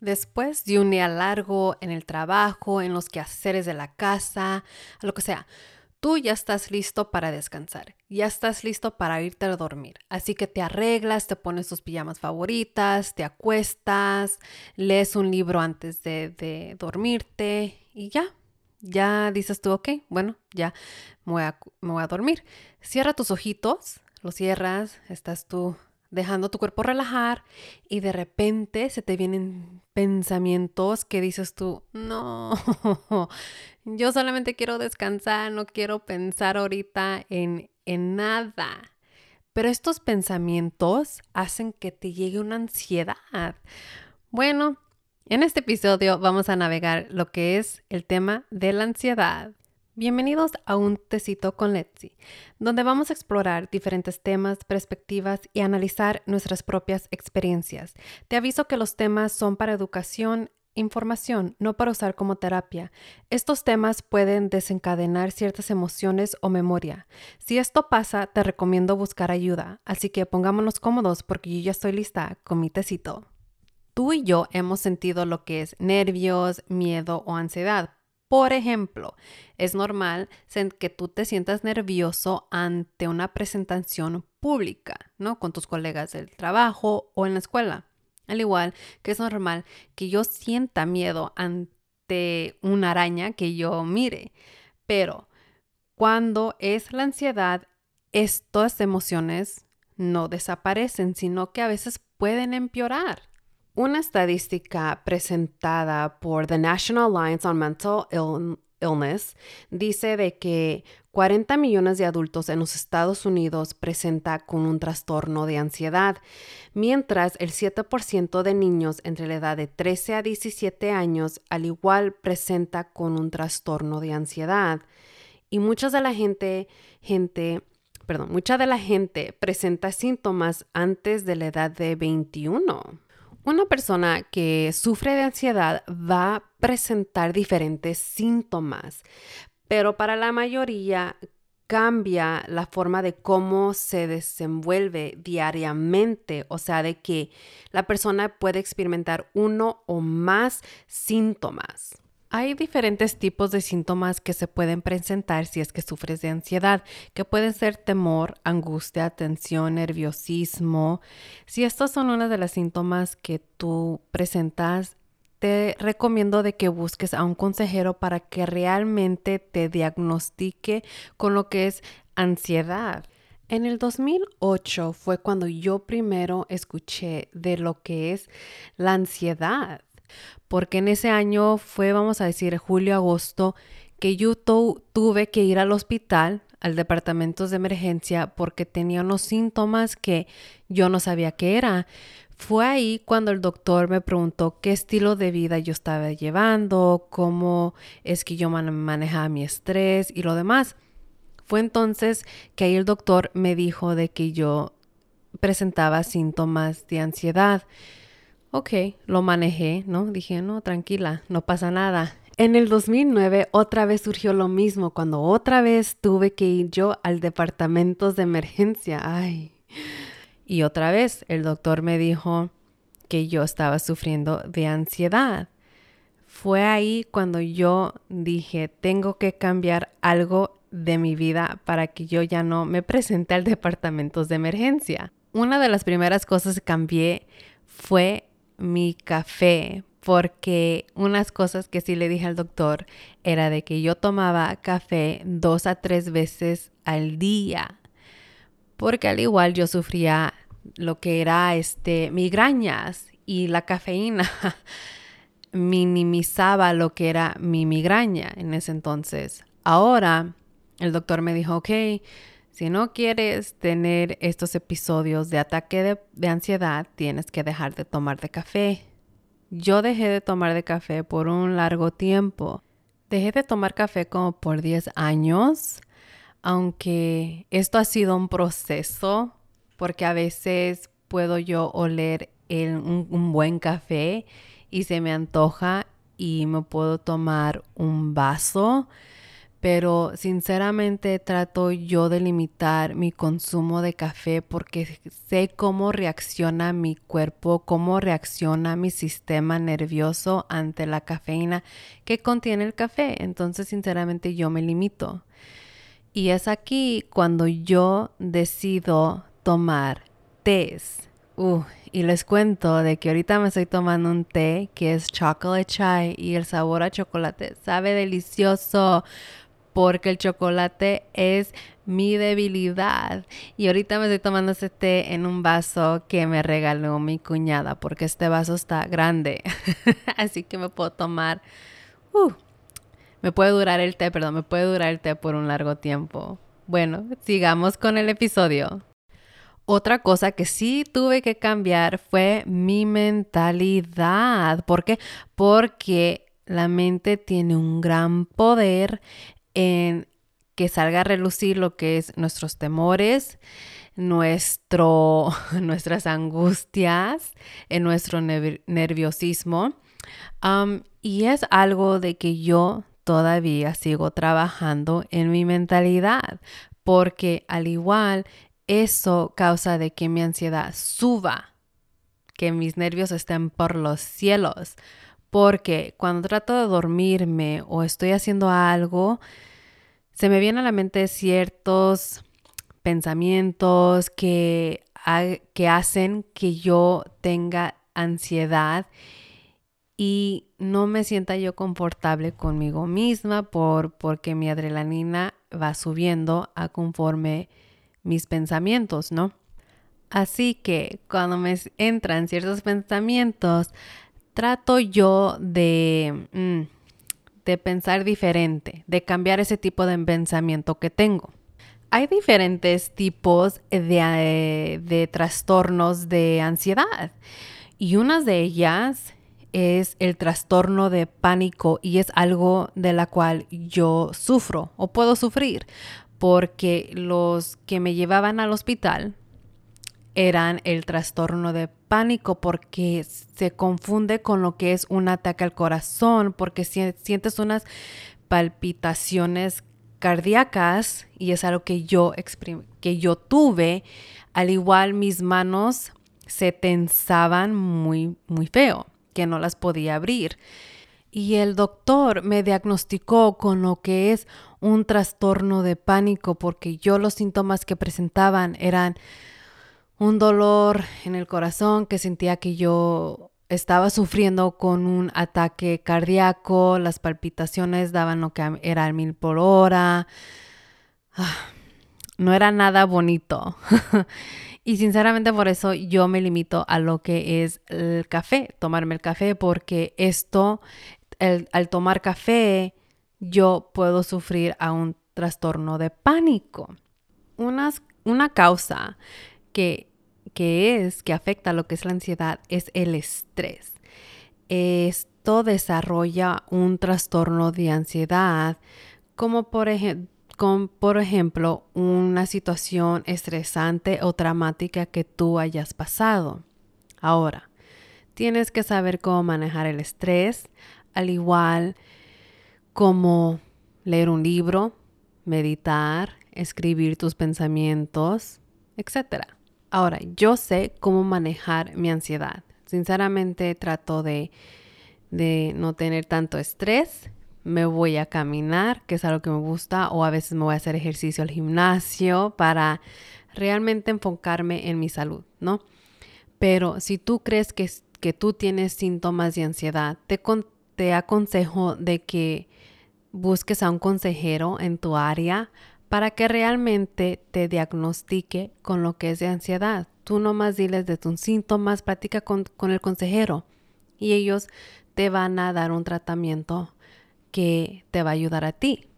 Después de un día largo en el trabajo, en los quehaceres de la casa, lo que sea, tú ya estás listo para descansar, ya estás listo para irte a dormir. Así que te arreglas, te pones tus pijamas favoritas, te acuestas, lees un libro antes de, dormirte y ya. Ya dices tú, ok, bueno, ya voy, a, me voy a dormir. Cierra tus ojitos, los cierras, estás tú dejando tu cuerpo relajar y de repente se te vienen pensamientos que dices tú, no, yo solamente quiero descansar, no quiero pensar ahorita en, en nada. Pero estos pensamientos hacen que te llegue una ansiedad. Bueno, en este episodio vamos a navegar lo que es el tema de la ansiedad. Bienvenidos a un tecito con Letzi, donde vamos a explorar diferentes temas, perspectivas y analizar nuestras propias experiencias. Te aviso que los temas son para educación, información, no para usar como terapia. Estos temas pueden desencadenar ciertas emociones o memoria. Si esto pasa, te recomiendo buscar ayuda, así que pongámonos cómodos porque yo ya estoy lista con mi tecito. Tú y yo hemos sentido lo que es nervios, miedo o ansiedad por ejemplo, es normal que tú te sientas nervioso ante una presentación pública, ¿no? Con tus colegas del trabajo o en la escuela. Al igual que es normal que yo sienta miedo ante una araña que yo mire. Pero cuando es la ansiedad, estas emociones no desaparecen, sino que a veces pueden empeorar. Una estadística presentada por The National Alliance on Mental Illness dice de que 40 millones de adultos en los Estados Unidos presenta con un trastorno de ansiedad, mientras el 7% de niños entre la edad de 13 a 17 años al igual presenta con un trastorno de ansiedad. Y mucha de la gente, gente, perdón, mucha de la gente presenta síntomas antes de la edad de 21. Una persona que sufre de ansiedad va a presentar diferentes síntomas, pero para la mayoría cambia la forma de cómo se desenvuelve diariamente, o sea, de que la persona puede experimentar uno o más síntomas. Hay diferentes tipos de síntomas que se pueden presentar si es que sufres de ansiedad, que pueden ser temor, angustia, tensión, nerviosismo. Si estos son uno de los síntomas que tú presentas, te recomiendo de que busques a un consejero para que realmente te diagnostique con lo que es ansiedad. En el 2008 fue cuando yo primero escuché de lo que es la ansiedad porque en ese año fue, vamos a decir, julio-agosto, que yo tuve que ir al hospital, al departamento de emergencia, porque tenía unos síntomas que yo no sabía qué era. Fue ahí cuando el doctor me preguntó qué estilo de vida yo estaba llevando, cómo es que yo manejaba mi estrés y lo demás. Fue entonces que ahí el doctor me dijo de que yo presentaba síntomas de ansiedad. Ok, lo manejé, ¿no? Dije, no, tranquila, no pasa nada. En el 2009 otra vez surgió lo mismo, cuando otra vez tuve que ir yo al departamento de emergencia. Ay. Y otra vez el doctor me dijo que yo estaba sufriendo de ansiedad. Fue ahí cuando yo dije, tengo que cambiar algo de mi vida para que yo ya no me presente al departamento de emergencia. Una de las primeras cosas que cambié fue mi café porque unas cosas que sí le dije al doctor era de que yo tomaba café dos a tres veces al día porque al igual yo sufría lo que era este migrañas y la cafeína minimizaba lo que era mi migraña en ese entonces. Ahora el doctor me dijo, ok, si no quieres tener estos episodios de ataque de, ansiedad, tienes que dejar de tomar de café. Yo dejé de tomar de café por un largo tiempo. Dejé de tomar café como por 10 años, aunque esto ha sido un proceso, porque a veces puedo yo oler un buen café y se me antoja y me puedo tomar un vaso pero sinceramente trato yo de limitar mi consumo de café porque sé cómo reacciona mi cuerpo, cómo reacciona mi sistema nervioso ante la cafeína que contiene el café. Entonces, sinceramente, yo me limito. Y es aquí cuando yo decido tomar tés. Uh, y les cuento de que ahorita me estoy tomando un té que es chocolate chai y el sabor a chocolate sabe delicioso porque el chocolate es mi debilidad. Y ahorita me estoy tomando este té en un vaso que me regaló mi cuñada porque este vaso está grande. Así que me puedo tomar... Uh, me puede durar el té, perdón, me puede durar el té por un largo tiempo. Bueno, sigamos con el episodio. Otra cosa que sí tuve que cambiar fue mi mentalidad. ¿Por qué? Porque la mente tiene un gran poder en que salga a relucir lo que es nuestros temores, nuestro, nuestras angustias, en nuestro nerviosismo. y es algo de que yo todavía sigo trabajando en mi mentalidad, porque al igual eso causa de que mi ansiedad suba, que mis nervios estén por los cielos, porque cuando trato de dormirme o estoy haciendo algo, se me vienen a la mente ciertos pensamientos que, que hacen que yo tenga ansiedad y no me sienta yo confortable conmigo misma por, porque mi adrenalina va subiendo a conforme mis pensamientos, ¿no? Así que cuando me entran ciertos pensamientos, trato yo de, mm, de pensar diferente, de cambiar ese tipo de pensamiento que tengo. Hay diferentes tipos de, de trastornos de ansiedad y una de ellas es el trastorno de pánico y es algo de la cual yo sufro o puedo sufrir porque los que me llevaban al hospital eran el trastorno de pánico porque se confunde con lo que es un ataque al corazón porque sientes unas palpitaciones cardíacas y es algo que yo que yo tuve al igual mis manos se tensaban muy muy feo que no las podía abrir. Y el doctor me diagnosticó con lo que es un trastorno de pánico porque yo los síntomas que presentaban eran un dolor en el corazón que sentía que yo estaba sufriendo con un ataque cardíaco, las palpitaciones daban lo que era el mil por hora. Ah, no era nada bonito. Y sinceramente por eso yo me limito a lo que es el café, tomarme el café, porque esto, al tomar café, yo puedo sufrir a un trastorno de pánico. Una causa que, que es, que afecta lo que es la ansiedad, es el estrés. Esto desarrolla un trastorno de ansiedad, como por ejemplo, con, por ejemplo, una situación estresante o dramática que tú hayas pasado. Ahora, tienes que saber cómo manejar el estrés, al igual como leer un libro, meditar, escribir tus pensamientos, etc. Ahora, yo sé cómo manejar mi ansiedad. Sinceramente trato de, de no tener tanto estrés me voy a caminar, que es algo que me gusta, o a veces me voy a hacer ejercicio al gimnasio para realmente enfocarme en mi salud, ¿no? Pero si tú crees que, que tú tienes síntomas de ansiedad, te, te aconsejo de que busques a un consejero en tu área para que realmente te diagnostique con lo que es de ansiedad. Tú nomás diles de tus síntomas, platica con, con el consejero y ellos te van a dar un tratamiento que te va a ayudar a ti.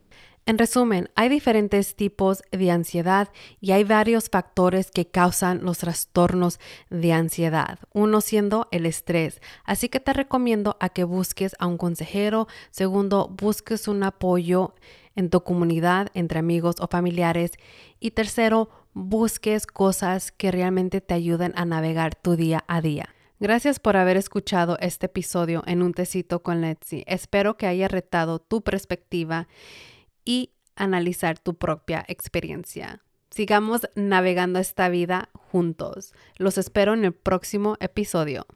En resumen, hay diferentes tipos de ansiedad y hay varios factores que causan los trastornos de ansiedad, uno siendo el estrés. Así que te recomiendo a que busques a un consejero, segundo, busques un apoyo en tu comunidad, entre amigos o familiares y tercero, busques cosas que realmente te ayuden a navegar tu día a día. Gracias por haber escuchado este episodio en Un Tecito con Letzi. Espero que haya retado tu perspectiva y analizar tu propia experiencia. Sigamos navegando esta vida juntos. Los espero en el próximo episodio.